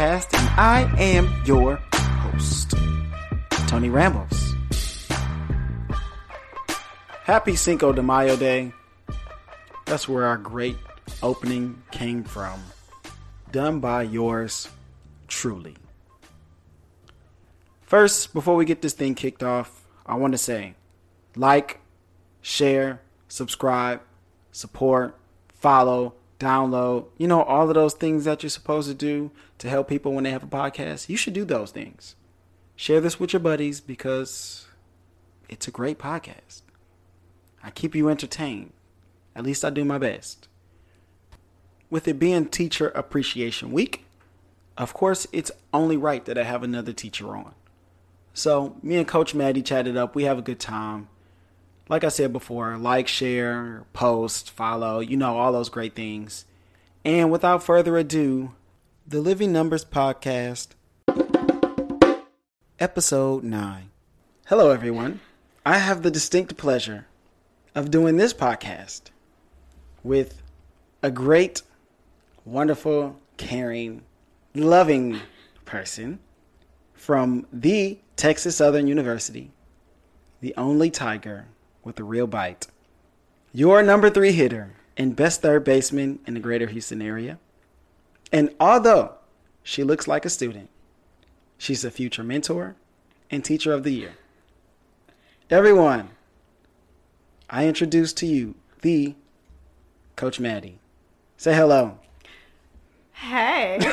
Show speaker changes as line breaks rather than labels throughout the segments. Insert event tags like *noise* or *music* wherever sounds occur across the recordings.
Podcast, and I am your host, Tony Rambles. Happy Cinco de Mayo Day. That's where our great opening came from. Done by yours truly. First, before we get this thing kicked off, I want to say like, share, subscribe, support, follow, download, you know, all of those things that you're supposed to do to help people when they have a podcast. You should do those things. Share this with your buddies because it's a great podcast. I keep you entertained. At least I do my best. With it being Teacher Appreciation Week, of course, it's only right that I have another teacher on. So, me and Coach Mady chatted up. We have a good time. Like I said before, like, share, post, follow, you know, all those great things. And without further ado, the Living Numbers Podcast, Episode 9. Hello, everyone. I have the distinct pleasure of doing this podcast with a great, wonderful, caring, loving person from the Texas Southern University, the only Tiger with a real bite. Your number three hitter and best third baseman in the greater Houston area. And although she looks like a student, she's a future mentor and teacher of the year. Everyone, I introduce to you the Coach Mady. Say hello.
Hey. *laughs*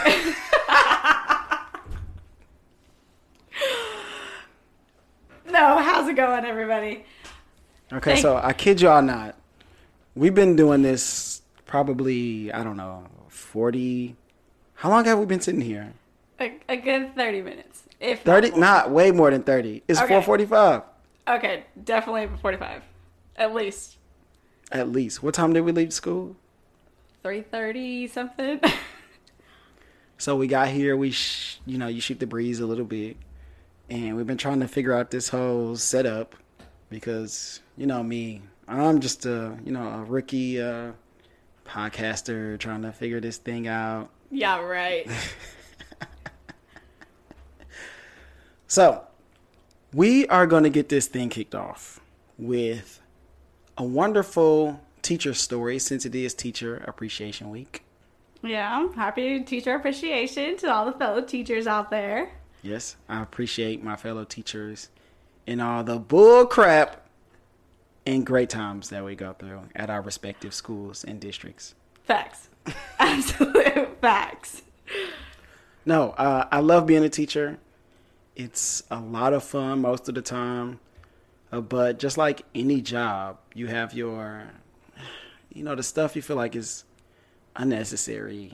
no, how's it going, everybody?
Okay,
Thank-
so I kid y'all not. We've been doing this probably, I don't know, 40. How long have we been sitting here?
A, a good 30 minutes. If
30?
more.
Not way more than 30. It's
Okay.
445
Okay, definitely 45. At least
at least. What time did we leave school?
3:30 something. *laughs*
So we got here, we, sh- you know, you shoot the breeze a little bit. And we've been trying to figure out this whole setup because, you know, me, I'm just a, you know, a rookie uh, podcaster trying to figure this thing out.
yeah, right. *laughs*
So, we are going to get this thing kicked off with a wonderful teacher story since it is Teacher Appreciation Week.
Yeah, I'm happy teacher appreciation to all the fellow teachers out there.
Yes, I appreciate my fellow teachers and all the bull crap and great times that we go through at our respective schools and districts.
Facts. *laughs* Absolute facts.
No, uh, I love being a teacher. It's a lot of fun most of the time. Uh, but just like any job, you have your, you know, the stuff you feel like is unnecessary.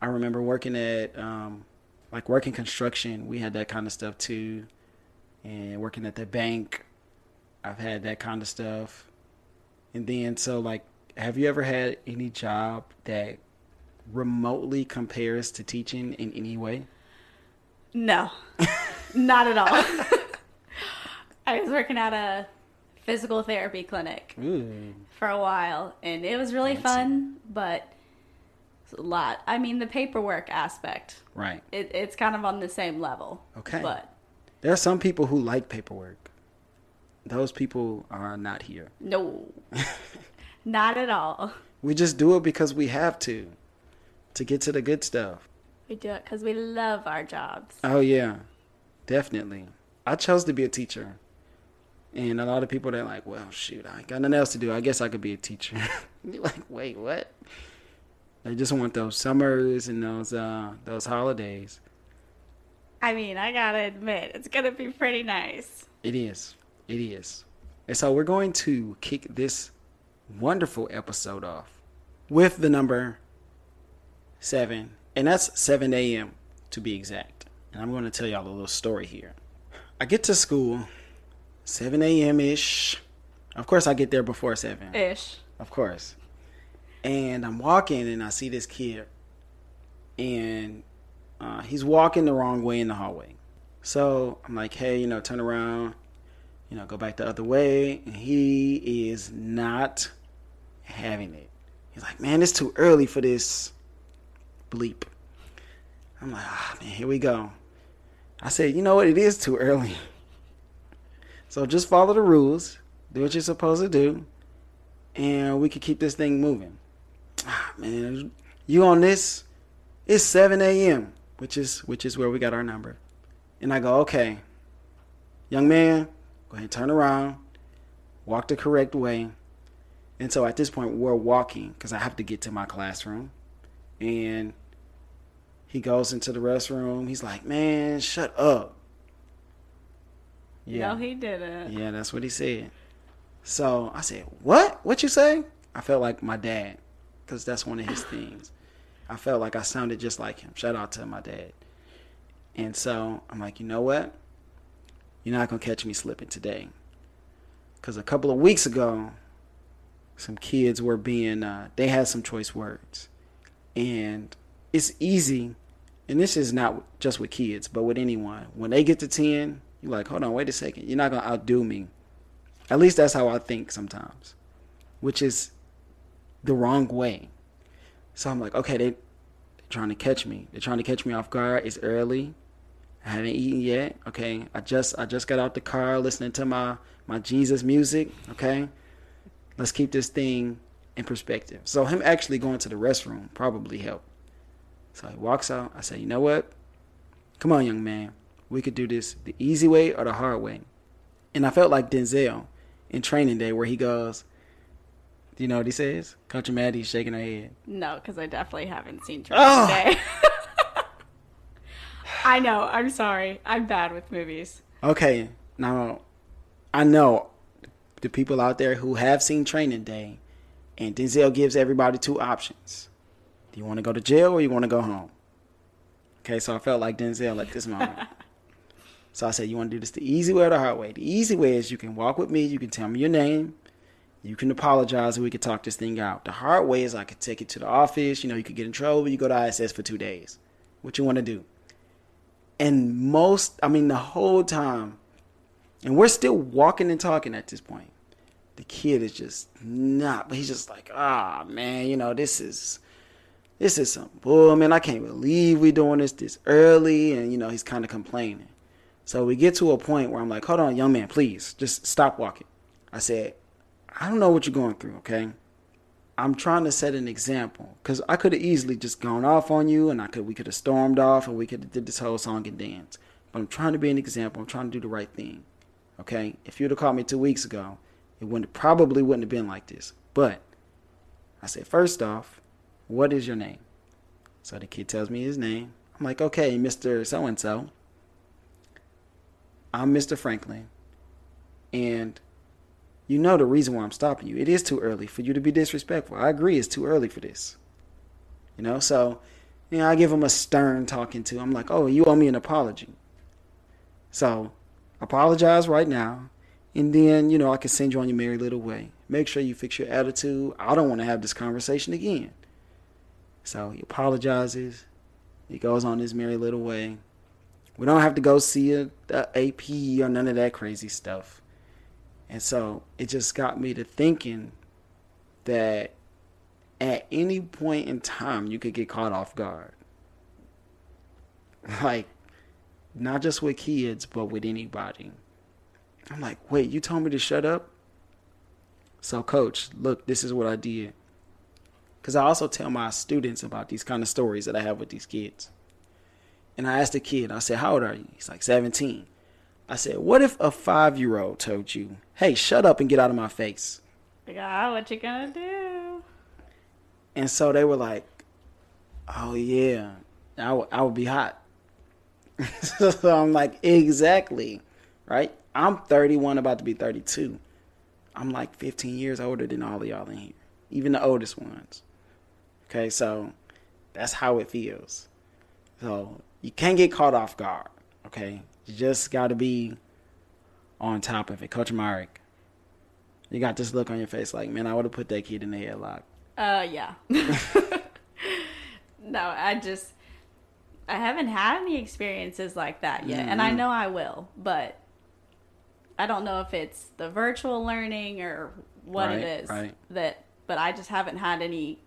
I remember working at, um, like working construction, we had that kind of stuff too. And working at the bank, I've had that kind of stuff. And then, so like, have you ever had any job that remotely compares to teaching in any way?
No, not at all. *laughs* I was working at a physical therapy clinic
Ooh.
for a while, and it was really
Fancy.
fun, but a lot. I mean, the paperwork aspect,
Right.
it, it's kind of on the same level.
Okay.
But
There are some people who like paperwork. Those people are not here.
no, *laughs* not at all.
We just do it because we have to, to get to the good stuff.
We do it because we love our jobs.
Oh, yeah. Definitely. I chose to be a teacher. And a lot of people, they're like, well, shoot, I ain't got nothing else to do. I guess I could be a teacher. *laughs* You're like, wait, what? They just want those summers and those uh those holidays.
I mean, I gotta admit, it's gonna be pretty nice.
It is. It is. And so we're going to kick this wonderful episode off with the number seven. And that's 7 a.m. to be exact. And I'm going to tell y'all a little story here. I get to school 7 a.m. ish. Of course, I get there before 7.
Ish.
Of course. And I'm walking and I see this kid. And uh, he's walking the wrong way in the hallway. So I'm like, hey, you know, turn around, you know, go back the other way. And he is not having it. He's like, man, it's too early for this bleep. I'm like, ah, man, here we go. I said, you know what? It is too early. *laughs* So just follow the rules, do what you're supposed to do, and we can keep this thing moving. Ah, man, you on this? It's 7 a.m., which is which is where we got our number. And I go, okay, young man, go ahead and turn around, walk the correct way. And so at this point, we're walking because I have to get to my classroom. And he goes into the restroom. He's like, man, shut up.
Yeah. No, he didn't.
Yeah, that's what he said. So I said, what? What you say? I felt like my dad because that's one of his things. I felt like I sounded just like him. Shout out to my dad. And so I'm like, you know what? You're not going to catch me slipping today. Because a couple of weeks ago, some kids were being, uh, they had some choice words. And it's easy, and this is not just with kids, but with anyone. When they get to 10, you're like, hold on, wait a second. You're not going to outdo me. At least that's how I think sometimes, which is the wrong way. So I'm like, okay, they, they're trying to catch me. They're trying to catch me off guard. It's early. I haven't eaten yet. Okay, I just I just got out the car listening to my my Jesus music. Okay, let's keep this thing in perspective. So him actually going to the restroom probably helped. So he walks out. I say, you know what? Come on, young man. We could do this the easy way or the hard way. And I felt like Denzel in Training Day, where he goes, do you know what he says? Country Mady's shaking her head.
No, because I definitely haven't seen Training oh! Day. I know. I'm sorry. I'm bad with movies.
Okay. Now, I know the people out there who have seen Training Day, and Denzel gives everybody two options. Do you want to go to jail or you want to go home? Okay, so I felt like Denzel at this moment. *laughs* so I said, You want to do this the easy way or the hard way? The easy way is you can walk with me, you can tell me your name, you can apologize, and we can talk this thing out. The hard way is I could take it to the office, you know, you could get in trouble, you go to ISS for two days. What you want to do? And most, I mean, the whole time, and we're still walking and talking at this point. The kid is just not, but he's just like, ah, man, you know, this is, this is some bull, man. I can't believe we doing this this early, and you know, he's kind of complaining. So we get to a point where I'm like, hold on, young man, please, just stop walking. I said, I don't know what you're going through, okay? I'm trying to set an example because I could have easily just gone off on you, and I could we could have stormed off, and we could have did this whole song and dance. But I'm trying to be an example. I'm trying to do the right thing. Okay, if you'd have called me two weeks ago, it wouldn't probably wouldn't have been like this. But I said, first off, what is your name? So the kid tells me his name. I'm like, okay, Mr. So and so. I'm Mr. Franklin, and you know the reason why I'm stopping you. It is too early for you to be disrespectful. I agree, it's too early for this. You know, so you know, I give him a stern talking to. I'm like, oh, you owe me an apology. So apologize right now, and then you know I can send you on your merry little way. Make sure you fix your attitude. I don't want to have this conversation again. So he apologizes. He goes on his merry little way. We don't have to go see a, a AP or none of that crazy stuff. And so it just got me to thinking that at any point in time you could get caught off guard. *laughs* Like, not just with kids, but with anybody. I'm like, wait, you told me to shut up? So, coach, look, this is what I did. Because I also tell my students about these kind of stories that I have with these kids. And I asked the kid, I said, How old are you? He's like 17. I said, What if a five year old told you, Hey, shut up and get out of my face?
Yeah, what you gonna do?
And so they were like, Oh, yeah, I, w- I would be hot. *laughs* so I'm like, Exactly. Right? I'm 31, about to be 32. I'm like 15 years older than all of y'all in here, even the oldest ones. Okay, so that's how it feels. So you can't get caught off guard. Okay, you just got to be on top of it. Coach Marek, you got this look on your face like, man, I would have put that kid in the headlock.
Uh, yeah. *laughs* no, I just, I haven't had any experiences like that yet, mm-hmm. and I mm-hmm. know I will, but I don't know if it's the virtual learning or what right, it is
right.
that, but I just haven't had any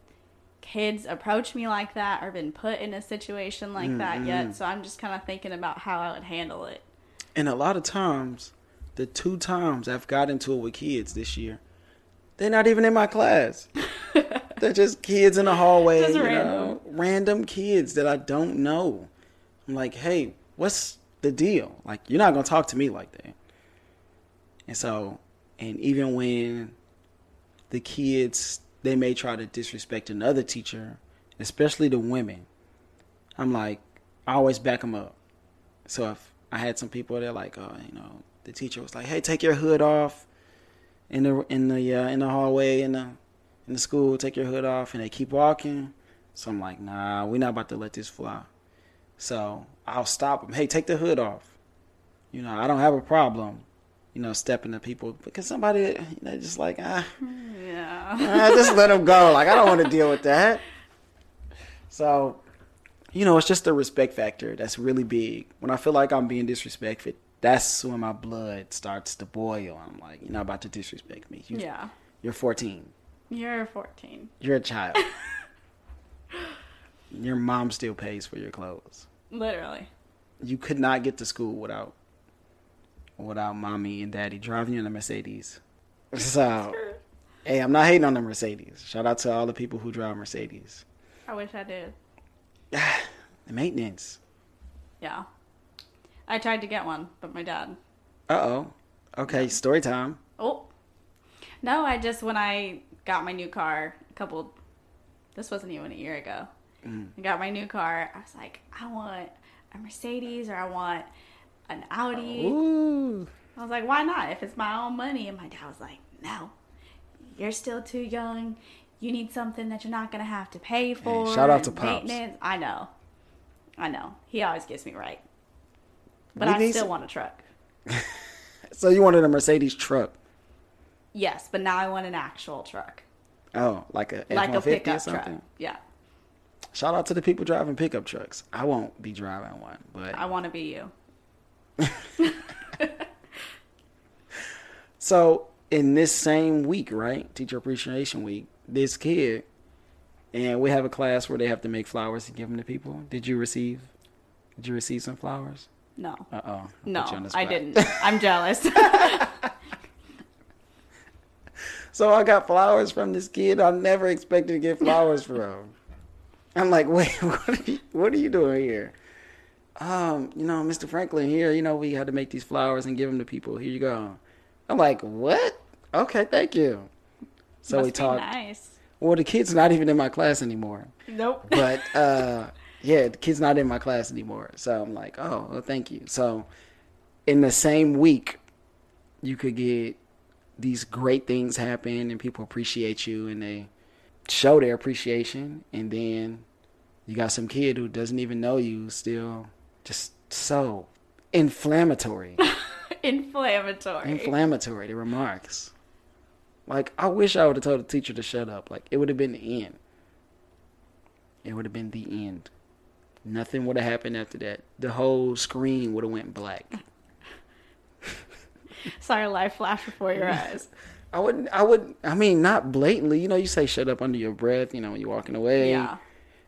kids approach me like that or been put in a situation like that
Mm-hmm.
yet. So I'm just kind of thinking about how I would handle it.
And a lot of times, the two times I've got into it with kids this year, they're not even in my class. *laughs* they're just kids in the hallway,
Just
you
random.
know, random kids that I don't know. I'm like, hey, what's the deal? Like, you're not gonna talk to me like that. And so, and even when the kids they may try to disrespect another teacher, especially the women, I'm like, I always back them up. So if I had some people there, like, oh, you know, the teacher was like, "Hey, take your hood off in the in the uh, in the hallway in the in the school. Take your hood off," and they keep walking. So I'm like, "Nah, we're not about to let this fly." So I'll stop them. Hey, take the hood off. You know, I don't have a problem. You know, stepping to people because somebody, you know, just like ah,
Yeah.
ah, just let them go. Like I don't want to deal with that. So you know, it's just the respect factor that's really big. When I feel like I'm being disrespected, that's when my blood starts to boil. I'm like, you're not about to disrespect me. You,
yeah.
You're 14.
You're 14.
You're a child. *laughs* your mom still pays for your clothes.
Literally.
You could not get to school without without mommy and daddy driving you in a Mercedes. So, hey, I'm not hating on the Mercedes. Shout out to all the people who drive Mercedes.
I wish I did. *sighs*
the maintenance.
Yeah. I tried to get one, but my dad.
Uh oh. Okay, story time.
Oh. No, I just when I got my new car a couple this wasn't even a year ago. I got my new car. I was like, I want a Mercedes or I want an Audi.
Ooh.
I was like, why not? If it's my own money. And my dad was like, no, you're still too young. You need something that you're not going to have to pay for.
shout out to Pops.
maintenance." I know. I know. He always gets me right. But
We
I still
some-
want a truck. *laughs*
So you wanted a Mercedes truck?
Yes, but now I want an actual truck.
Oh, like a
Like a
F-150 or
pickup
something?
truck. Yeah.
Shout out to the people driving pickup trucks. I won't be driving one, but
I want to be you. *laughs*
so in this same week, right, Teacher Appreciation Week, this kid, and we have a class where they have to make flowers and give them to people. Did you receive? Did you receive some flowers?
No.
Uh oh.
No, I didn't. I'm jealous. *laughs*
So I got flowers from this kid I never expected to get flowers from. I'm like, wait, *laughs* what are you, what are you doing here? Um, you know, Mr. Franklin here, you know, we had to make these flowers and give them to people. Here you go. I'm like, what? Okay, thank you. So
Must
we talked.
nice.
Well, the kid's not even in my class anymore.
Nope. *laughs*
But uh yeah, the kid's not in my class anymore. So I'm like, oh, well, thank you. So in the same week, you could get these great things happen and people appreciate you and they show their appreciation and then you got some kid who doesn't even know you still just so inflammatory. *laughs*
Inflammatory.
inflammatory the remarks. Like i wish i would have told the teacher to shut up. Like it would have been the end. It would have been the end. Nothing would have happened after that. The whole screen would have went black. *laughs*
Your life flash before your eyes. *laughs*
i wouldn't i would i mean not blatantly. You know you say shut up under your breath you know when you're walking away.
Yeah.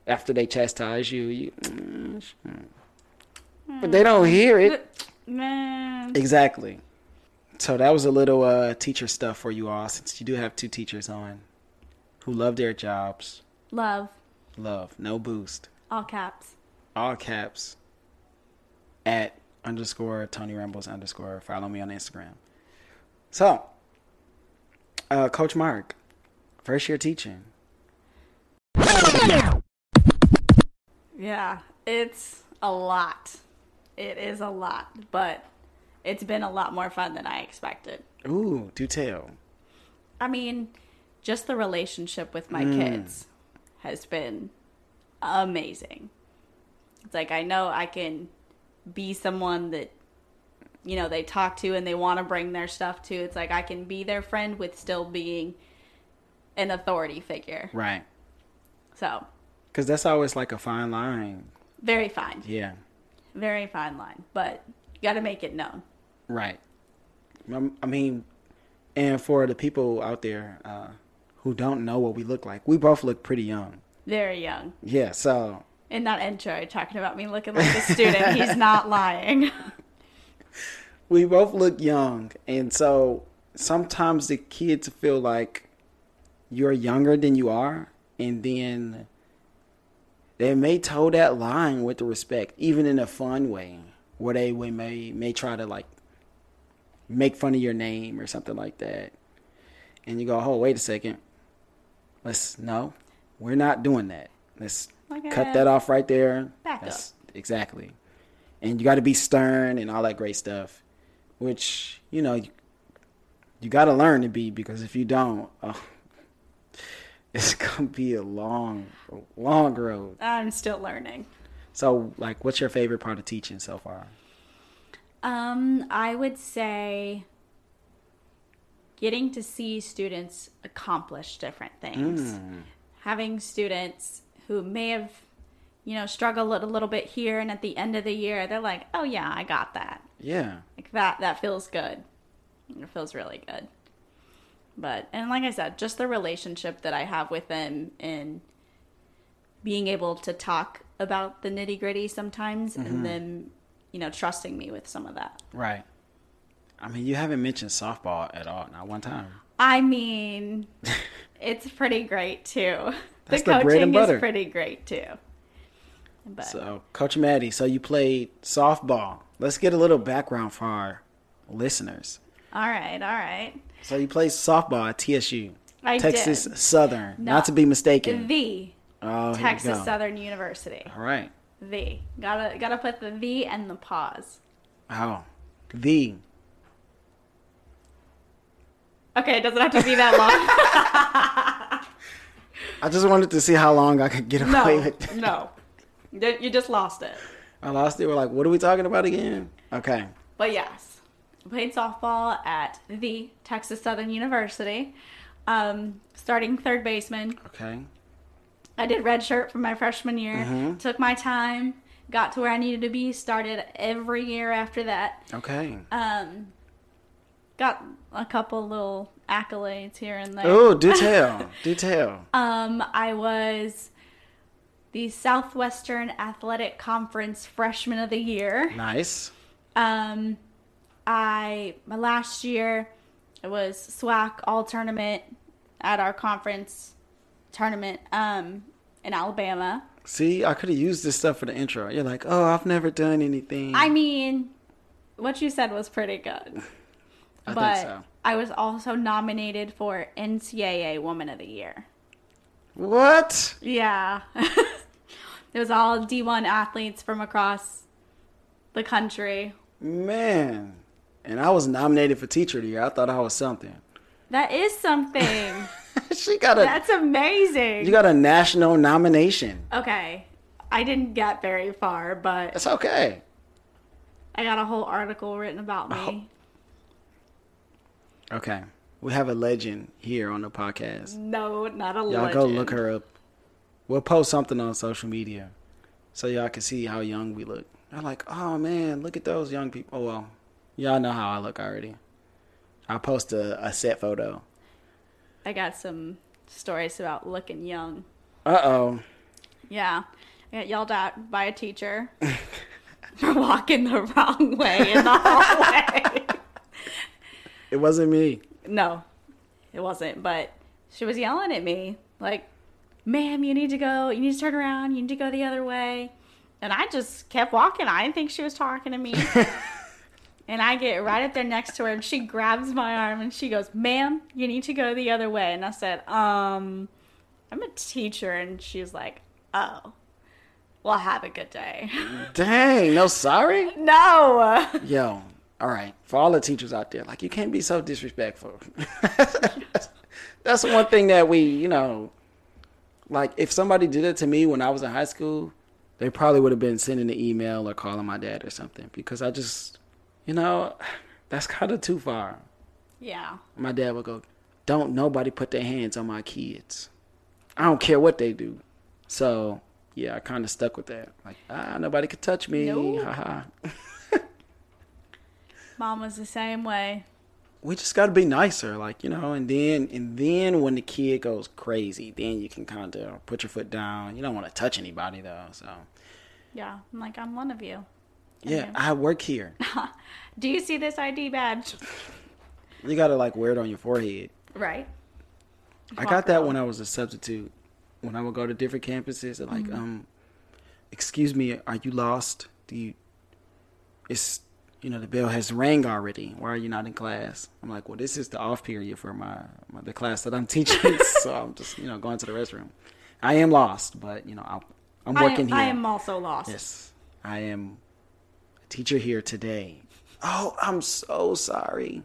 after they chastise you you mm. But they don't hear it
Man.
Exactly. So that was a little uh, teacher stuff for you all, since you do have two teachers on who love their jobs.
Love.
Love, no boost,
All caps.
all caps. At underscore Tony Rambles underscore. Follow me on Instagram. So, uh, Coach Mark, first year teaching.
Yeah. It's a lot. It is a lot. But it's been a lot more fun than I expected.
Ooh, do tell.
I mean, just the relationship with my
Mm.
kids has been amazing. It's like I know I can be someone that you know they talk to and they want to bring their stuff to. It's like I can be their friend with still being an authority figure.
Right.
So,
Because that's always like a fine line.
very fine.
Yeah.
Very fine line, but you got to make it known.
Right. Um, I mean, and for the people out there uh, who don't know what we look like, we both look pretty young.
Very young.
Yeah, so
In that intro, talking about me looking like a student, he's *laughs* not lying.
we both look young, and so sometimes the kids feel like you're younger than you are, and then they may toe that line with the respect, even in a fun way, where they we may may try to like make fun of your name or something like that, and you go, "Oh, wait a second, let's no, we're not doing that. Let's
Okay.
cut that off right there.
Back
That's- Exactly, and you got to be stern and all that great stuff, which you know you, you got to learn to be because if you don't, oh, it's gonna be a long, long road.
I'm still learning.
So, like, what's your favorite part of teaching so far?
Um, I would say getting to see students accomplish different things. Having students who may have, you know, struggled a little bit here and at the end of the year, they're like, "Oh yeah, I got that."
Yeah,
Like that that feels good. It feels really good. But and like I said, just the relationship that I have with them and being able to talk about the nitty gritty sometimes and mm-hmm. then you know, trusting me with some of that.
right. I mean, you haven't mentioned softball at all, not one time.
I mean, *laughs* it's pretty great too. The
the
coaching is pretty great too. But
So, Coach Mady, so you played softball. Let's get a little background for our listeners.
All right, all right.
So you played softball at TSU,
I
Texas
did.
Southern,
No.
not to be mistaken.
The
oh,
Texas. Southern University.
All right.
The gotta gotta put the the and the pause.
Oh, the
Okay, it doesn't have to be that long. *laughs*
I just wanted to see how long I could get away
no,
with. it.
no, You- just lost it.
I lost it. We're like, what are we talking about again? Okay.
But yes, played softball at the Texas Southern University, um, starting third baseman.
Okay.
I did redshirt for my freshman year.
Mhm.
Took my time, got to where I needed to be. Started every year after that.
Okay.
Um, got a couple little accolades here and there.
Oh, do *laughs* tell. do tell.
Um, I was the Southwestern Athletic Conference Freshman of the Year.
Nice.
Um, I my last year it was SWAC All Tournament at our conference tournament um in Alabama.
See, I could have used this stuff for the intro. You're like, oh, I've never done anything.
I mean, what you said was pretty good. *laughs*
I
but
think so.
I was also nominated for NCAA Woman of the Year.
What?
Yeah. *laughs* it was all D1 athletes from across the country.
Man. And I was nominated for Teacher of the Year. I thought I was something.
That is something. *laughs*
she got a
That's amazing.
you got a national nomination.
okay. I didn't get very far, but
it's okay.
I got a whole article written about me. Oh.
Okay. We have a legend here on the podcast.
No, not a legend.
Y'all go look her up. We'll post something on social media so y'all can see how young we look. I'm like, oh man, look at those young people. Oh well, y'all know how I look already. I'll post a, a set photo.
I got some stories about looking young.
Uh oh.
Yeah. I got yelled at by a teacher *laughs* for walking the wrong way in the hallway.
It wasn't me.
no, it wasn't, but she was yelling at me like, ma'am, you need to go, you need to turn around, you need to go the other way. And I just kept walking. I didn't think she was talking to me. *laughs* and I get right up there next to her and she grabs my arm and she goes, ma'am, you need to go the other way. And I said, um, I'm a teacher. And she's like, oh, well, have a good day. *laughs*
Dang, no sorry?
no.
Yo, all right. For all the teachers out there, like you can't be so disrespectful. *laughs* That's one thing that we, you know, like if somebody did it to me when I was in high school, they probably would have been sending an email or calling my dad or something because I just, you know, that's kind of too far.
Yeah.
My dad would go, "Don't nobody put their hands on my kids. I don't care what they do." So yeah, I kind of stuck with that. Like ah, nobody could touch me.
No.
Haha. *laughs*
Mom was the same way.
we just got to be nicer, like you know. And then and then when the kid goes crazy, then you can kind of put your foot down. You don't want to touch anybody though, so
Yeah, I'm like, I'm one of you.
Yeah. I work here. *laughs*
Do you see this ID badge?
You got to like wear it on your forehead.
Right.
I got that when I was a substitute. When I would go to different campuses, they're like, um, excuse me, are you lost? Do you? It's you know the bell has rang already. Why are you not in class? I'm like, well, this is the off period for my, my the class that I'm *laughs* teaching, *laughs* so I'm just you know going to the restroom. I am lost, but you know I'll, I'm
I
working
am,
here.
I am also lost.
Yes, I am teacher here today. Oh, I'm so sorry.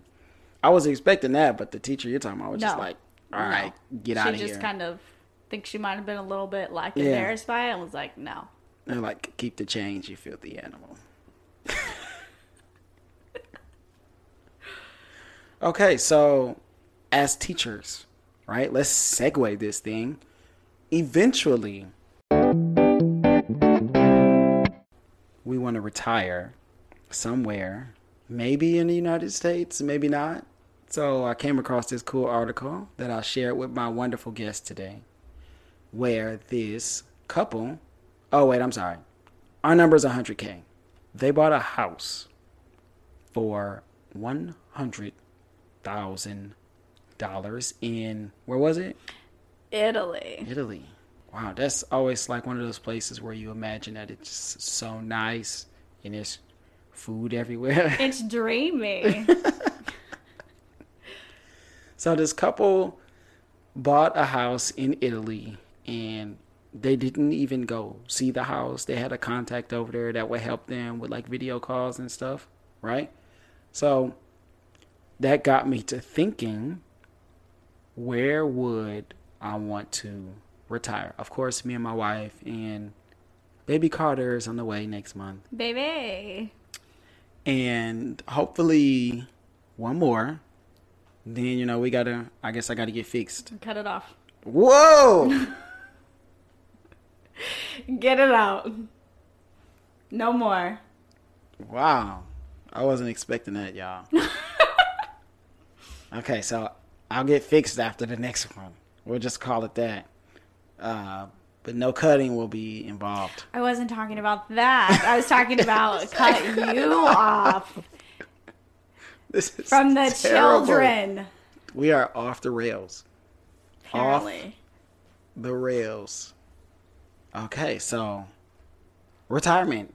I was expecting that, but the teacher you're talking about was just like, all
No.
right, get
she
out of here.
She just kind of thinks she might have been a little bit like
Yeah.
embarrassed by it and was like, no.
They're like, keep the change, you filthy animal. *laughs* okay, so as teachers, right? Let's segue this thing. Eventually, we want to retire somewhere, maybe in the United States, maybe not. So I came across this cool article that I'll share with my wonderful guest today, where this couple, oh wait, I'm sorry, our number is 100k. They bought a house for one hundred thousand dollars in where was it?
Italy.
Italy. Wow, that's always like one of those places where you imagine that it's so nice and there's food everywhere. *laughs*
It's dreamy. *laughs*
so this couple bought a house in Italy and they didn't even go see the house. They had a contact over there that would help them with like video calls and stuff, right? So that got me to thinking where would I want to retire? Of course, me and my wife and baby Carter is on the way next month.
Baby.
And hopefully one more. Then, you know, we gotta, I guess I gotta get fixed.
Cut it off.
Whoa! *laughs*
Get it out. No more.
wow. I wasn't expecting that, y'all. *laughs* okay, so I'll get fixed after the next one. We'll just call it that. Uh, but no cutting will be involved.
I wasn't talking about that. I was talking about *laughs* cut you *laughs* off *laughs*
This is
from the
terrible.
children.
We are off the rails.
Apparently.
The rails. Okay, so retirement.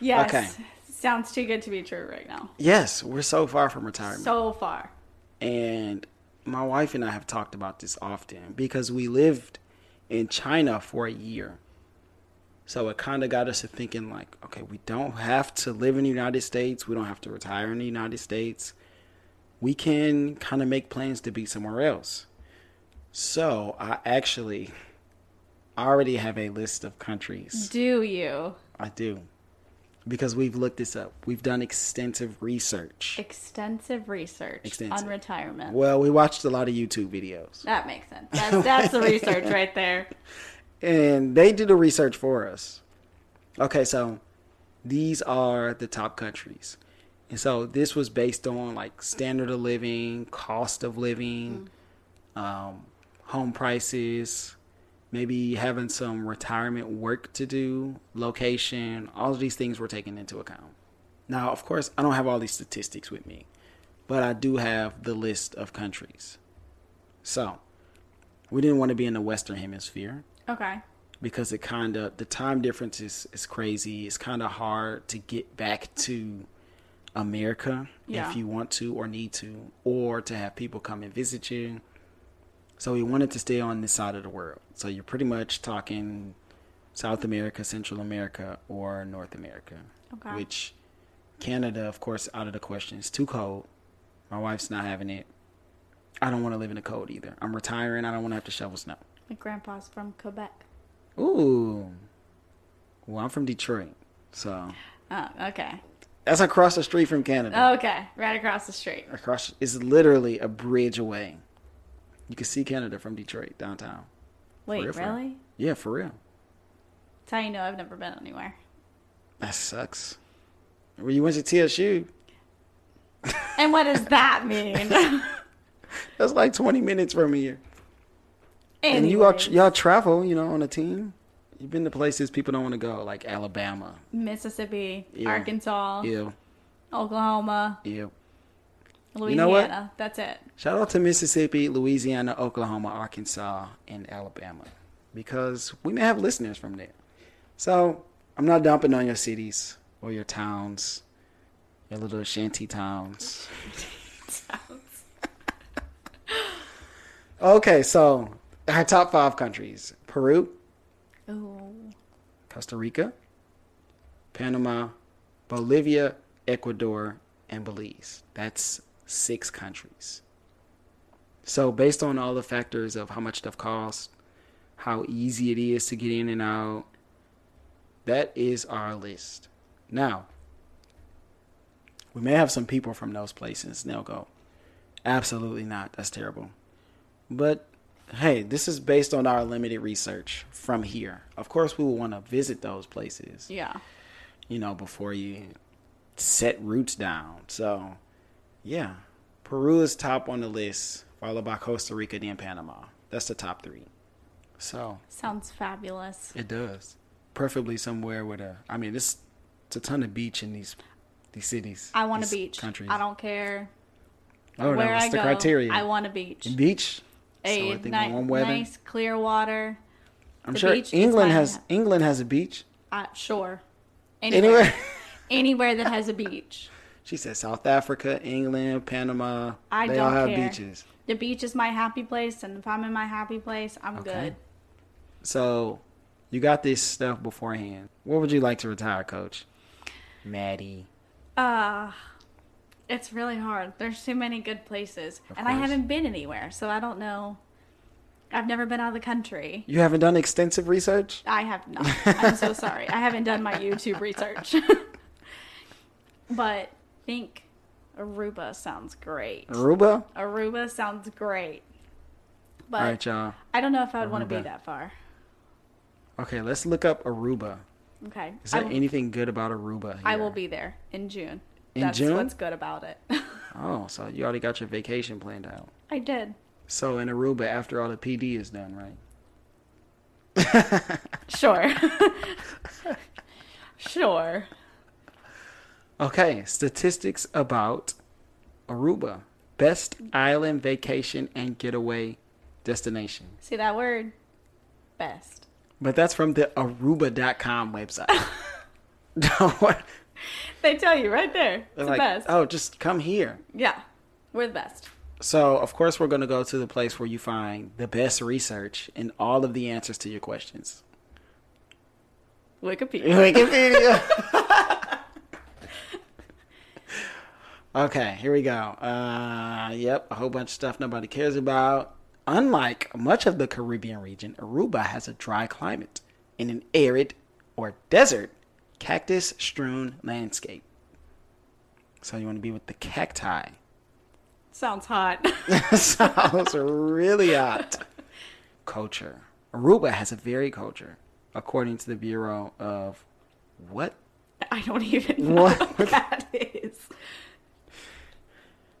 Yes.
Okay.
Sounds too good to be true right now.
Yes, we're so far from retirement.
So far.
And my wife and I have talked about this often because we lived in China for a year. So it kind of got us to thinking like, okay, we don't have to live in the United States. We don't have to retire in the United States. We can kind of make plans to be somewhere else. So I actually already have a list of countries.
Do you?
I do. Because we've looked this up. We've done extensive research.
Extensive research
Extensive.
on retirement.
Well, we watched a lot of YouTube videos.
That makes sense. That's, that's the research right there. *laughs*
and they did the research for us. Okay, so these are the top countries. And so this was based on like standard of living, cost of living, um, home prices, maybe having some retirement work to do, location, all of these things were taken into account. Now, of course, I don't have all these statistics with me, but I do have the list of countries. So, we didn't want to be in the Western Hemisphere
Okay.
because it kind of the time difference is, is crazy. It's kind of hard to get back to America
Yeah.
if you want to or need to, or to have people come and visit you. So we wanted to stay on this side of the world. So you're pretty much talking South America, Central America, or North America.
Okay.
Which Canada, of course, out of the question. It's too cold. My wife's not having it. I don't want to live in the cold either. I'm retiring. I don't want to have to shovel snow.
My grandpa's from Quebec.
Ooh. Well, I'm from Detroit. So
Oh, okay.
that's across the street from Canada.
Okay. Right across the street.
Across it's literally a bridge away. You can see Canada from Detroit downtown.
Wait,
real, for real.
really?
Yeah, for real.
That's how you know I've never been anywhere.
That sucks. Well, you went to TSU.
And what does that *laughs* mean? *laughs*
That's like 20 minutes from here. And you all y'all travel, you know, on a team. You've been to places people don't want to go, like Alabama.
Mississippi,
Yeah.
Arkansas,
Ew,
Oklahoma,
ew.
Louisiana.
know what?
That's it.
Shout out to Mississippi, Louisiana, Oklahoma, Arkansas, and Alabama, because we may have listeners from there. So I'm not dumping on your cities or your towns, your little shanty towns. *laughs* Okay, so our top five countries: Peru,
Ooh.
Costa Rica, Panama, Bolivia, Ecuador, and Belize. That's six countries. So, based on all the factors of how much stuff costs, how easy it is to get in and out, that is our list. Now, we may have some people from those places. and They'll go, absolutely not. That's terrible. But hey, this is based on our limited research from here. Of course, we will want to visit those places,
Yeah.
you know, before you set roots down. So, yeah, Peru is top on the list, followed by Costa Rica, then Panama. That's the top three. So
Sounds fabulous.
it does, preferably somewhere with a. I mean, this it's a ton of beach in these these cities.
I want a beach.
Countries.
I don't care
Oh,
where
no, what's
I
the
go.
criteria?
I want a beach.
beach. so
A
I think
ni-
warm weather.
nice clear water.
I'm
the
sure
beach
England has England has a beach.
Uh, sure.
Anywhere.
Anywhere. *laughs* Anywhere that has a beach.
She said South Africa, England, Panama.
I
they
don't
all have
care.
beaches.
The beach is my happy place, and if I'm in my happy place, I'm
Okay.
good.
So you got this stuff beforehand. What would you like to retire, Coach? Mady.
Uh it's really hard. There's too many good places,
Of
and I haven't been anywhere, so I don't know. I've never been out of the country.
You haven't done extensive research?
I have not. I'm so sorry. I haven't done my *laughs* YouTube research. *laughs* but think Aruba sounds great.
Aruba?
Aruba sounds great. But
All right, y'all.
I don't know if I would want to be that far.
Okay, let's look up Aruba.
Okay.
Is there
will-
anything good about Aruba?
I will be there in June.
In
That's
June?
what's good about it. *laughs*
Oh, so you already got your vacation planned out.
I did.
So in Aruba, after all the PD is done, right?
Sure. *laughs* *laughs* sure.
Okay, statistics about Aruba. Best island vacation and getaway destination.
See that word? Best.
But that's from the Aruba.com website. Don't- *laughs* *laughs*
They tell you right there. It's
They're
the best.
oh, just come here.
Yeah. We're the best.
So, of course, we're going to go to the place where you find the best research and all of the answers to your questions.
Wikipedia.
Wikipedia. *laughs* okay, here we go. Uh, yep, a whole bunch of stuff nobody cares about. Unlike much of the Caribbean region, Aruba has a dry climate in an arid or desert cactus strewn landscape. So you want to be with the cacti.
Sounds hot. *laughs* *laughs*
Sounds really hot. Culture. Aruba has a varied culture, according to the Bureau of what?
I don't even know
What?
what that is.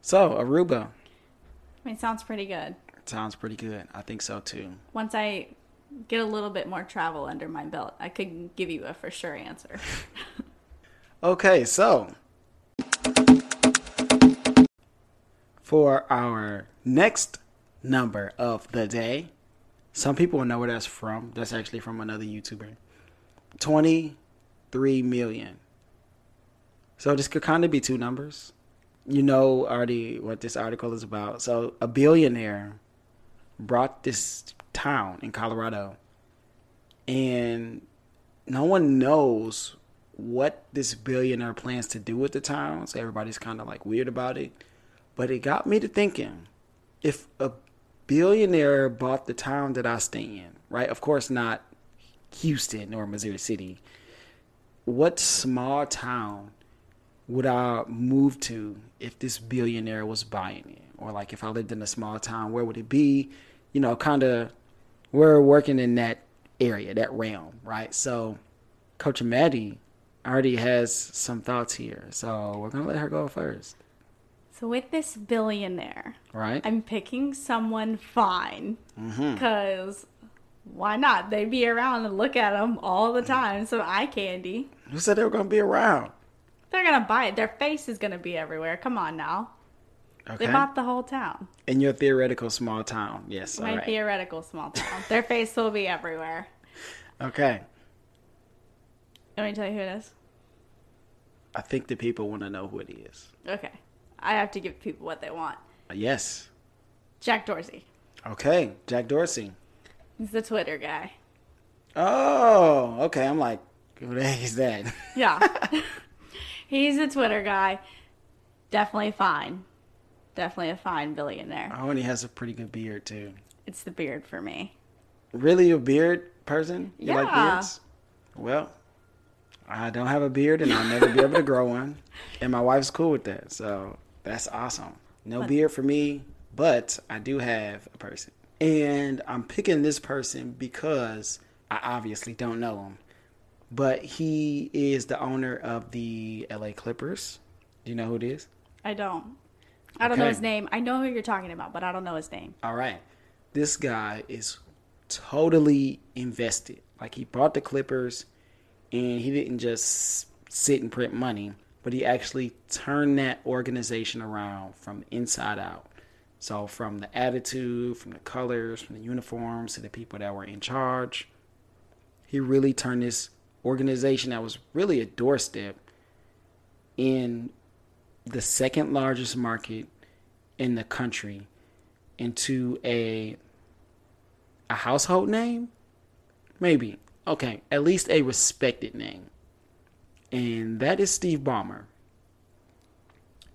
So Aruba
I mean, sounds pretty good.
sounds pretty good. I think so too.
Once I get a little bit more travel under my belt, I could give you a for sure answer. *laughs*
Okay, so for our next number of the day, some people will know where that's from. That's actually from another YouTuber. 23 million. So this could kind of be two numbers. You know already what this article is about. So a billionaire brought this town in Colorado and no one knows what this billionaire plans to do with the town. So everybody's kind of like weird about it. But it got me to thinking if a billionaire bought the town that I stay in, right? Of course, not Houston or Missouri City. What small town would I move to if this billionaire was buying it? Or like if I lived in a small town, where would it be? You know, kind of we're working in that area, that realm, right? So Coach Mady already has some thoughts here, so we're gonna let her go first.
So with this billionaire,
Right?
I'm picking someone fine
Mm-hmm.
because why not? They'd be around and look at them all the time. Some eye candy.
Who said they were gonna be around?
They're gonna buy it. Their face is gonna be everywhere. Come on now.
Okay.
They bought the whole town.
In your theoretical small town, yes.
My
right.
theoretical small town. *laughs* Their face will be everywhere.
Okay.
Let me tell you who it is.
I think the people want to know who it is.
Okay. I have to give people what they want.
Uh, yes.
Jack Dorsey.
Okay. Jack Dorsey.
He's the Twitter guy.
Oh, okay. I'm like, who the heck is that?
Yeah. *laughs* He's a Twitter guy. Definitely fine. Definitely a fine billionaire.
oh, and he has a pretty good beard too.
It's the beard for me.
Really, a beard person? You like beards? Well, I don't have a beard, and I'll never be able to grow one. And my wife's cool with that, so that's awesome. No beard for me, but I do have a person, and I'm picking this person because I obviously don't know him, but he is the owner of the LA Clippers. Do you know who it is?
I don't. I don't know his name. I know who you're talking about, but I don't know his name.
All right. This guy is totally invested. Like he bought the Clippers and he didn't just sit and print money, but he actually turned that organization around from inside out. So from the attitude, from the colors, from the uniforms to the people that were in charge, he really turned this organization that was really a doorstep in the second largest market in the country into a a household name? Maybe. Okay at least a respected name. And that is steve ballmer.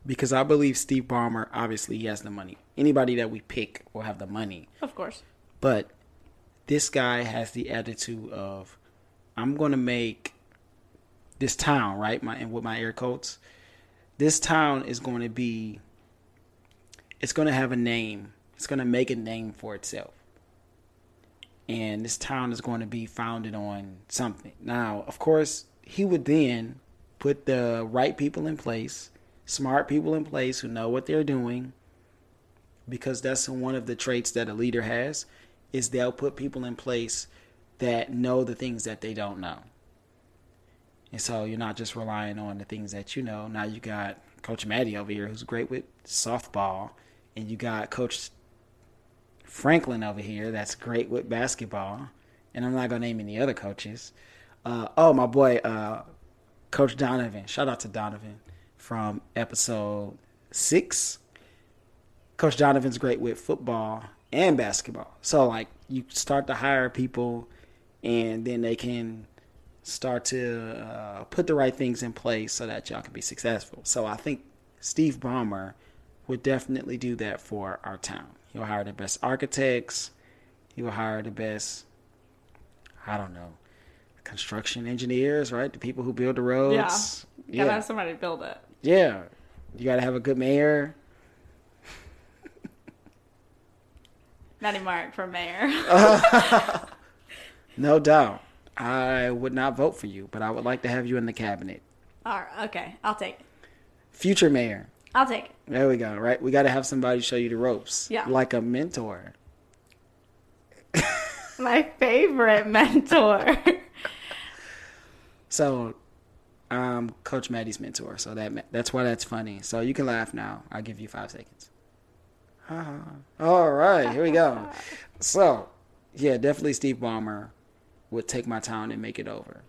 Because i believe steve ballmer obviously he has the money. Anybody that we pick will have the money.
Of course.
but this guy has the attitude of i'm to make this town right my and with my air quotes this town is going to be it's to have a name. It's to make a name for itself. And this town is going to be founded on something. Now of course he would then put the right people in place smart people in place who know what they're doing because that's one of the traits that a leader has is they'll put people in place that know the things that they don't know and so you're not just relying on the things that you know. Now you got Coach Mady over here who's great with softball, and you got Coach Franklin over here that's great with basketball. And I'm not gonna name any other coaches. Uh, oh, my boy, uh, Coach Donovan. Shout out to Donovan from episode six. Coach Donovan's great with football and basketball. So like you start to hire people, and then they can start to uh, put the right things in place so that y'all can be successful. So I think Steve Ballmer would definitely do that for our town. He'll hire the best architects. He will hire the best, I don't know, construction engineers, right? The people who build the roads.
Yeah. Gotta have somebody to build it.
Yeah. You got to have a good mayor.
Mady Mark for mayor. *laughs* *laughs*
No doubt. I would not vote for you, but I would like to have you in the cabinet.
All right, okay, I'll take it.
Future mayor.
I'll take it.
There we go, right? We got to have somebody show you the ropes.
Yeah.
Like a mentor. *laughs*
My favorite mentor. *laughs*
So, um, Coach Mady's mentor. So that that's why that's funny. So you can laugh now. I'll give you five seconds. *laughs* All right, here we go. So, yeah, definitely Steve Ballmer would take my town and make it over.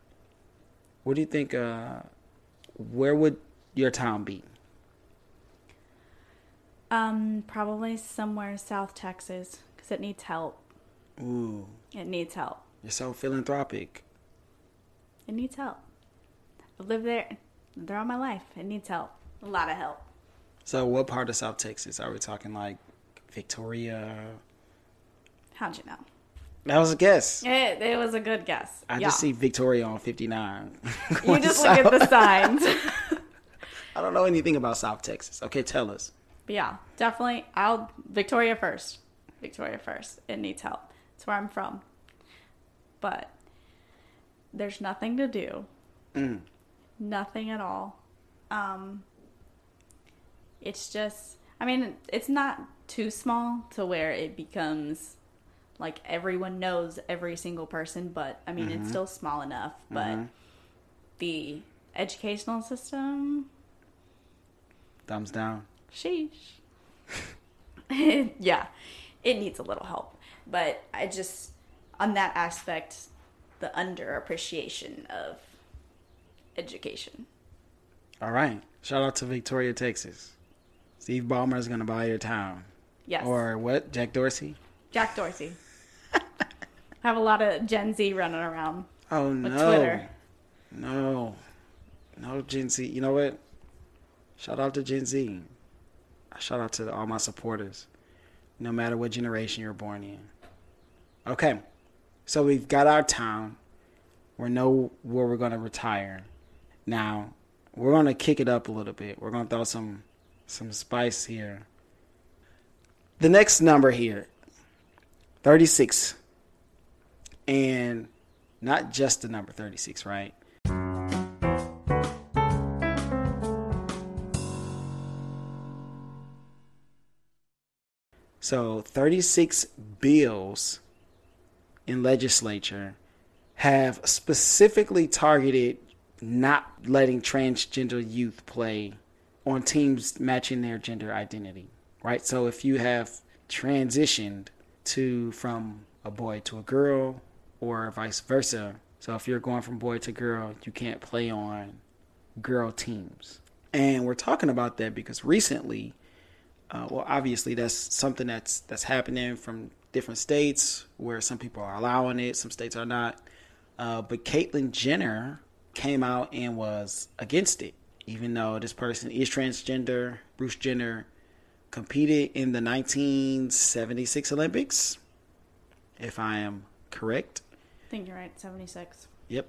What do you think? Uh, where would your town be?
um, probably somewhere South Texas because it needs help.
Ooh,
It needs help.
you're so philanthropic.
It needs help. I've lived there throughout my life. It needs help. A lot of help.
So, what part of South Texas are we talking? Like Victoria?
How'd you know?
That was a guess.
It, it was a good guess.
I
yeah.
just see Victoria on 59. *laughs*
You just look at the *laughs* signs. *laughs*
I don't know anything about South Texas. Okay, tell us.
But yeah, definitely. I'll Victoria first. Victoria first. It needs help. It's where I'm from. But there's nothing to do.
Mm.
nothing at all. Um, it's just, I mean, it's not too small to where it becomes like everyone knows every single person, but I mean, it's mm-hmm. still small enough. But mm-hmm. the educational system,
Thumbs down.
sheesh. *laughs* *laughs* yeah, it needs a little help. But I just, on that aspect, the underappreciation of education.
All right. Shout out to Victoria, Texas. Steve Ballmer is going to buy your town.
Yes.
Or what? Jack Dorsey?
Jack Dorsey. Have a lot of Gen Z running around.
Oh, no.
Twitter.
No. No, Gen Z. You know what? Shout out to Gen Z. Shout out to all my supporters, no matter what generation you're born in. Okay. So we've got our town. We know where we're going to retire. Now, we're going to kick it up a little bit. We're going to throw some some spice here. The next number here 36. And not just the number 36, right? So 36 bills in legislature have specifically targeted not letting transgender youth play on teams matching their gender identity, right? So if you have transitioned to from a boy to a girl or vice versa, so if you're going from boy to girl, you can't play on girl teams. And we're talking about that because recently uh, well, obviously that's something that's that's happening from different states where some people are allowing it, some states are not. Uh, but Caitlyn Jenner came out and was against it, even though this person is transgender. Bruce Jenner competed in the 1976 Olympics, if I am correct.
I think you're right, 76.
Yep.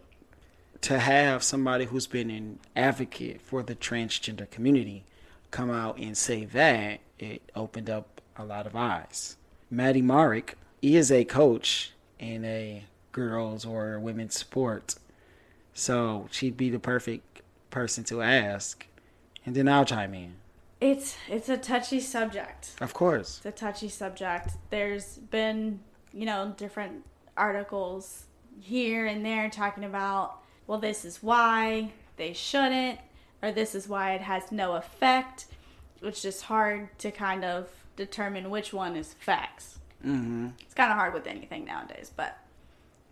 To have somebody who's been an advocate for the transgender community come out and say that, it opened up a lot of eyes. Mady Marick is a coach in a girls or women's sport. So she'd be the perfect person to ask. And then I'll chime in.
It's it's a touchy subject.
Of course.
It's a touchy subject. There's been, you know, different articles here and there talking about, well, this is why they shouldn't, or this is why it has no effect. It's just hard to kind of determine which one is facts.
Mm-hmm.
It's kind of hard with anything nowadays, but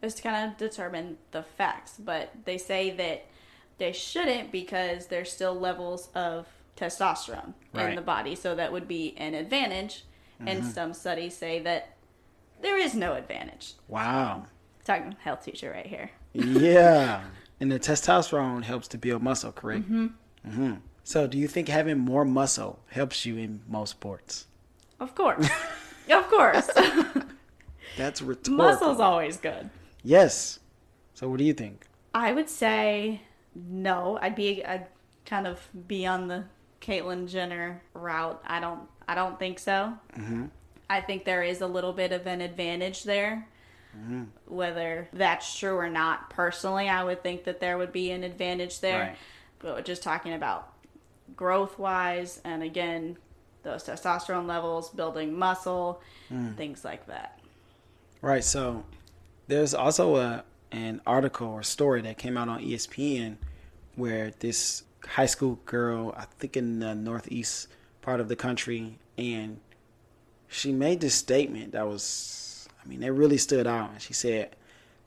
just to kind of determine the facts. But they say that they shouldn't because there's still levels of testosterone in the body, so that would be an advantage. And some studies say that there is no advantage.
Wow.
Talking health teacher right here.
yeah. *laughs* And the testosterone helps to build muscle, correct? Mm-hmm. Mm-hmm. So do you think having more muscle helps you in most sports?
Of course. of course. *laughs*
That's rhetorical.
Muscle's always good.
Yes. So what do you think?
I would say no. I'd be I'd kind of be on the Caitlyn Jenner route. I don't I don't think so.
Mm-hmm.
I think there is a little bit of an advantage there.
Mm-hmm.
Whether that's true or not, personally, I would think that there would be an advantage there.
Right.
But just talking about growth wise, and again, those testosterone levels, building muscle,
Mm.
things like that.
Right. So there's also a an article or story that came out on ESPN where this high school girl, I think in the northeast part of the country, and she made this statement that was, I mean, they really stood out. And she said,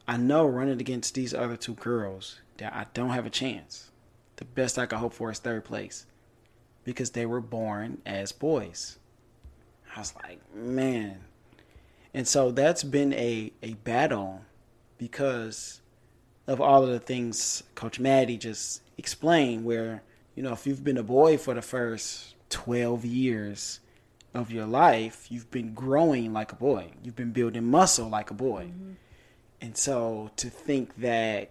"I know running against these other two girls that I don't have a chance. The best I can hope for is third place because they were born as boys." I was like, man. And so that's been a, a battle because of all of the things Coach Mady just explained, where, you know, if you've been a boy for the first 12 years of your life, you've been growing like a boy. You've been building muscle like a boy. Mm-hmm. And so to think that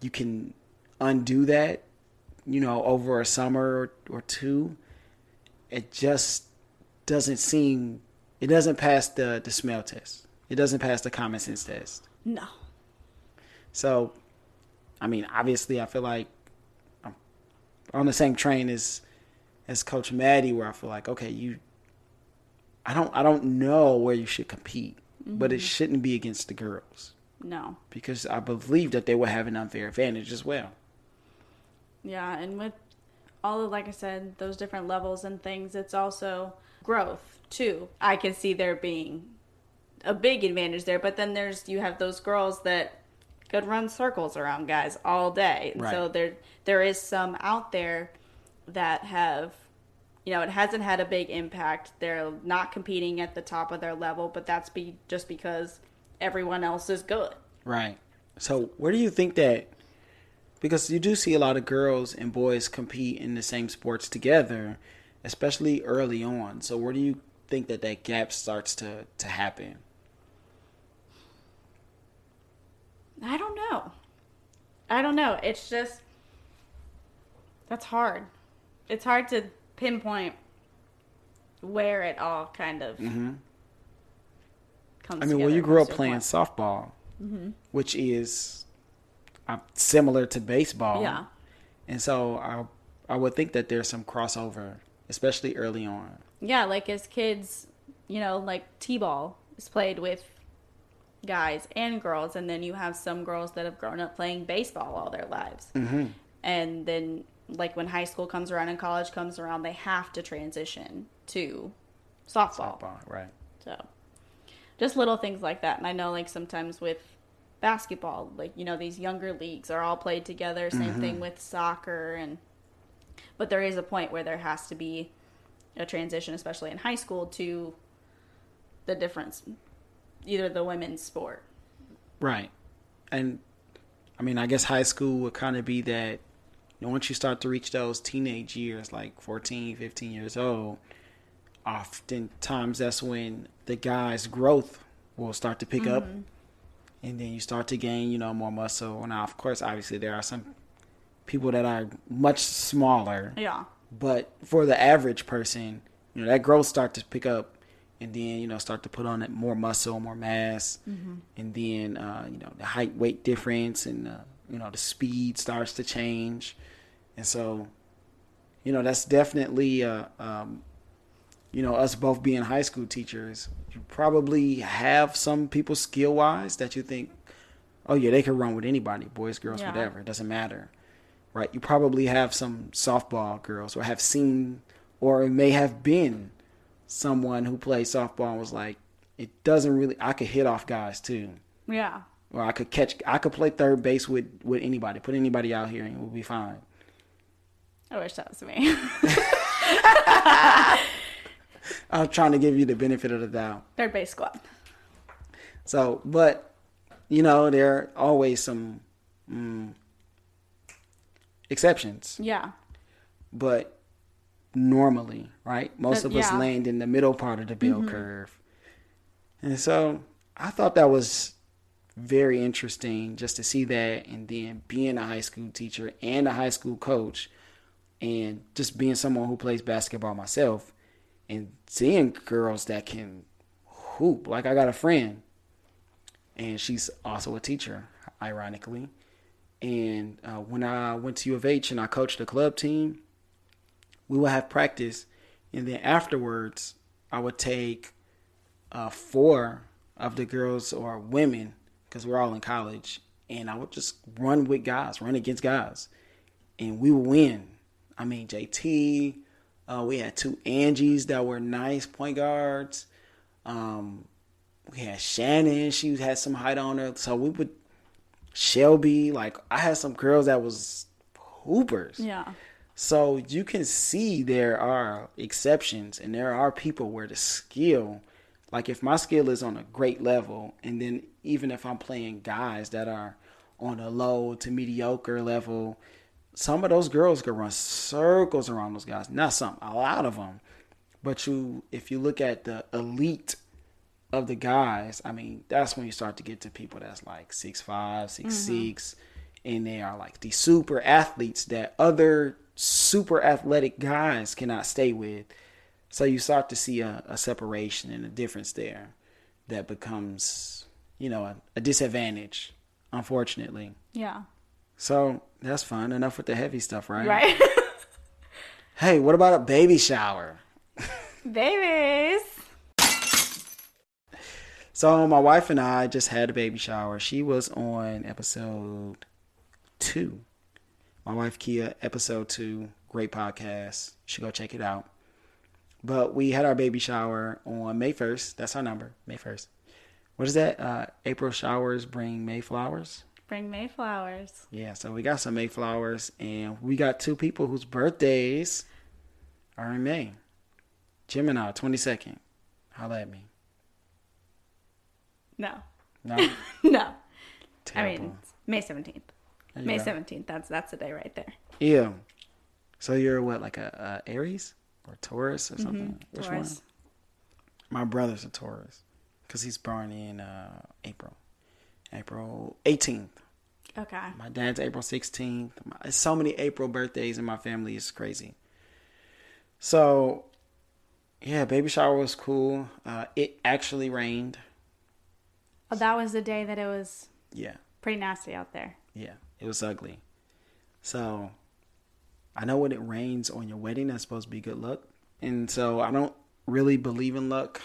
you can undo that, you know, over a summer or, or two, it just doesn't seem it doesn't pass the the smell test. It doesn't pass the common sense test.
No.
So, I mean, obviously, I feel like I'm on the same train as as Coach Mady, where I feel like, okay, you, I don't, I don't know where you should compete, but it mm-hmm. shouldn't be against the girls
No.
because I believe that they will have an unfair advantage as well.
Yeah, and with all of, like I said, those different levels and things, it's also growth too. I can see there being a big advantage there, but then there's you have those girls that could run circles around guys all day. And So there there is some out there that have you know, it hasn't had a big impact. They're not competing at the top of their level, but that's be just because everyone else is good.
Right. So where do you think that? Because you do see a lot of girls and boys compete in the same sports together, especially early on. So where do you think that that gap starts to to happen?
I don't know. I don't know. It's just that's hard. It's hard to pinpoint where it all kind of
hmm
comes.
I mean, well, you grew up
comes to a
playing
point.
softball, which is uh, similar to baseball.
Yeah.
And so I I would think that there's some crossover, especially early on.
Yeah, like as kids, you know, like t-ball is played with guys and girls, and then you have some girls that have grown up playing baseball all their lives,
Mm-hmm.
and then like when high school comes around and college comes around, they have to transition to softball.
Softball, right?
So, just little things like that. And I know, like, sometimes with basketball, like, you know, these younger leagues are all played together. Same mm-hmm. thing with soccer. And, but there is a point where there has to be a transition, especially in high school, to the difference, either the women's sport.
Right. And I mean, I guess high school would kind of be that know, once you start to reach those teenage years, like 14, 15 years old, oftentimes that's when the guy's growth will start to pick up. And then you start to gain, you know, more muscle. Now, of course, obviously, there are some people that are much smaller.
Yeah.
But for the average person, you know, that growth start to pick up and then, you know, start to put on more muscle, more mass. And then, uh, you know, the height weight difference and, uh, you know, the speed starts to change. And so, you know, that's definitely, uh, um, you know, us both being high school teachers, you probably have some people skill wise that you think, oh, yeah, they can run with anybody, boys, girls,
Yeah.
whatever. It doesn't matter right? You probably have some softball girls or have seen or it may have been someone who played softball and was like, it doesn't really, I could hit off guys too.
Yeah.
Or I could catch, I could play third base with, with anybody, put anybody out here and it will be fine.
I wish that was me. *laughs*
I'm trying to give you the benefit of the doubt.
Third base squad.
So, but, you know, there are always some mm, exceptions.
Yeah.
but normally, right? Most
But,
of us
yeah. Mm-hmm.
land in the middle part of the bell curve. And so I thought that was very interesting just to see that and then being a high school teacher and a high school coach and just being someone who plays basketball myself and seeing girls that can hoop. Like I got a friend and she's also a teacher, ironically. And uh, when I went to U of H and I coached the club team, we would have practice, and then afterwards, I would take uh, four of the girls or women, because we're all in college, and I would just run with guys, run against guys, and we would win. I mean, JT, uh, we had two Angies that were nice point guards. Um, we had Shannon, she had some height on her, so we would. Shelby, like I had some girls that was hoopers.
Yeah.
So you can see there are exceptions and there are people where the skill, like if my skill is on a great level, and then even if I'm playing guys that are on a low to mediocre level, some of those girls can run circles around those guys. Not some, a lot of them. But you, if you look at the elite of the guys, I mean, that's when you start to get to people that's like six five, six mm-hmm. six, and they are like these super athletes that other super athletic guys cannot stay with. So you start to see a, a separation and a difference there that becomes, you know, a, a disadvantage, unfortunately.
Yeah.
So that's fun. Enough with the heavy stuff, right?
Right. *laughs*
Hey, what about a baby shower?
Babies.
So my wife and I just had a baby shower. She was on episode two. My wife Kia, episode two, great podcast. You should go check it out. But we had our baby shower on May first. That's our number, May first. What is that? Uh, April showers bring May flowers.
Bring Mayflowers.
Yeah, so we got some Mayflowers, and we got two people whose birthdays are in May. Gemini, 22nd. Holla at me.
No.
No? *laughs*
no. I mean, May 17th. May
go.
17th. That's that's the day right there.
Yeah. So you're what, like a, a Aries or Taurus or something?
Mm-hmm. Taurus.
My brother's a Taurus because he's born in uh, April. April 18th.
Okay.
My dad's April 16th. My, so many April birthdays in my family. It's crazy. So, yeah, baby shower was cool. Uh, it actually rained.
Oh, that was the day that it was
Yeah,
pretty nasty out there.
yeah, it was ugly. So, I know when it rains on your wedding, that's supposed to be good luck. And so, I don't really believe in luck.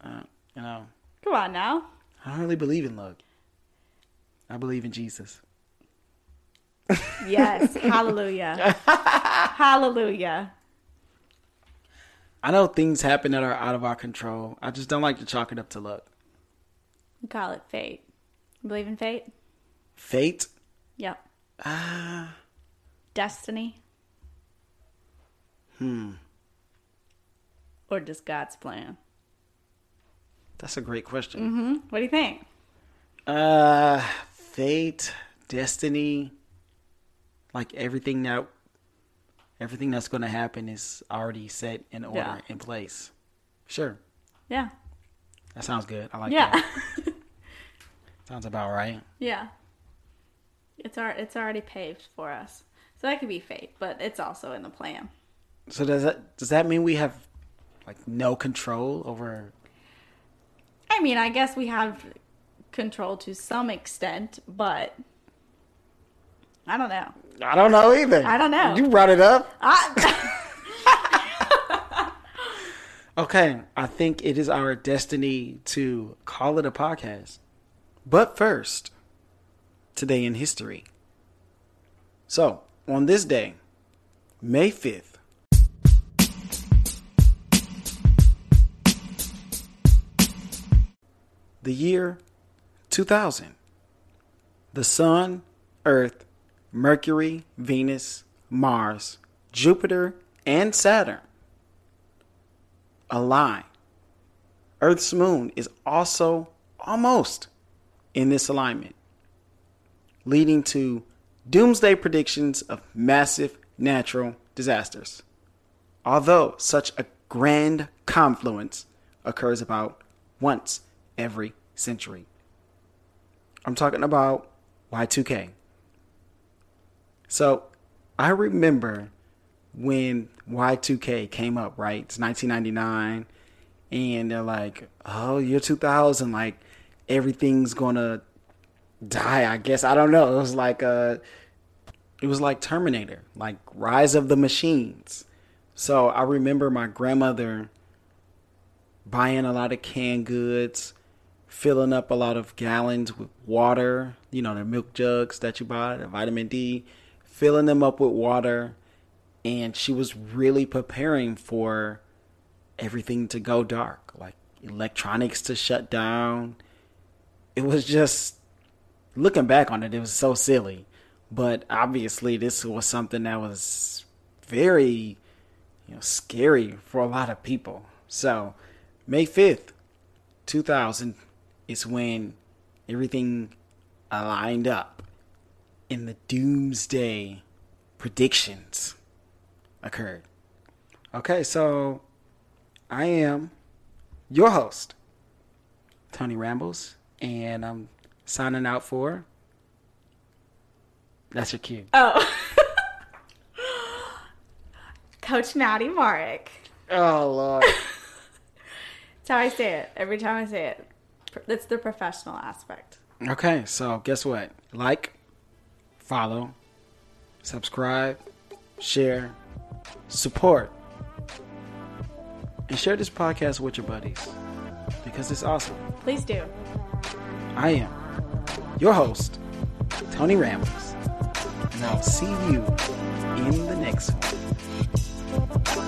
Uh, you know,
Come on now.
I don't really believe in luck. I believe in Jesus.
Yes. *laughs* Hallelujah. Hallelujah.
I know things happen that are out of our control. I just don't like to chalk it up to luck.
We call it fate. You believe in fate?
Fate?
Yep.
Ah,
Destiny?
hmm.
Or just God's plan?
That's a great question.
hmm What do you think?
Uh, fate, destiny, like everything that everything that's going to happen is already set in order
Yeah.
in place. Sure,
Yeah.
that sounds good. I like
yeah.
that. *laughs* Sounds about right.
yeah. It's our, it's already paved for us. So that could be fate, but it's also in the plan.
So does that does that mean we have like no control over?
I mean, I guess we have control to some extent, but I don't know.
I don't know either.
I don't know.
You brought it up.
I, *laughs* *laughs*
Okay, I think it is our destiny to call it a podcast. But first, today in history. So, on this day, May 5th, the year 2000, the Sun, Earth, Mercury, Venus, Mars, Jupiter, and Saturn align. Earth's moon is also almost in this alignment, leading to doomsday predictions of massive natural disasters. Although such a grand confluence occurs about once every century. I'm talking about Y2K. So I remember when Y2K came up, right? It's 1999, and they're like, "Oh, year 2000, like everything's gonna die." I guess I don't know. It was like uh it was like Terminator, like Rise of the Machines. So I remember my grandmother buying a lot of canned goods, filling up a lot of gallons with water, you know, the milk jugs that you buy, the vitamin D, filling them up with water and she was really preparing for everything to go dark, like electronics to shut down. It was just looking back on it, it was so silly. But obviously, this was something that was very, you know, scary for a lot of people. So, May fifth, two thousand, is when everything aligned up in the doomsday predictions occurred. Okay, so I am your host, Tony Rambles, and I'm signing out for. That's your cue.
oh. *laughs* Coach Mady Marek.
Oh Lord. *laughs*
That's how I say it. Every time I say it. That's the professional aspect.
okay, so guess what? Like, follow, subscribe, share, support, and share this podcast with your buddies because it's awesome.
Please do.
I am your host, Tony Rambles, and I'll see you in the next one.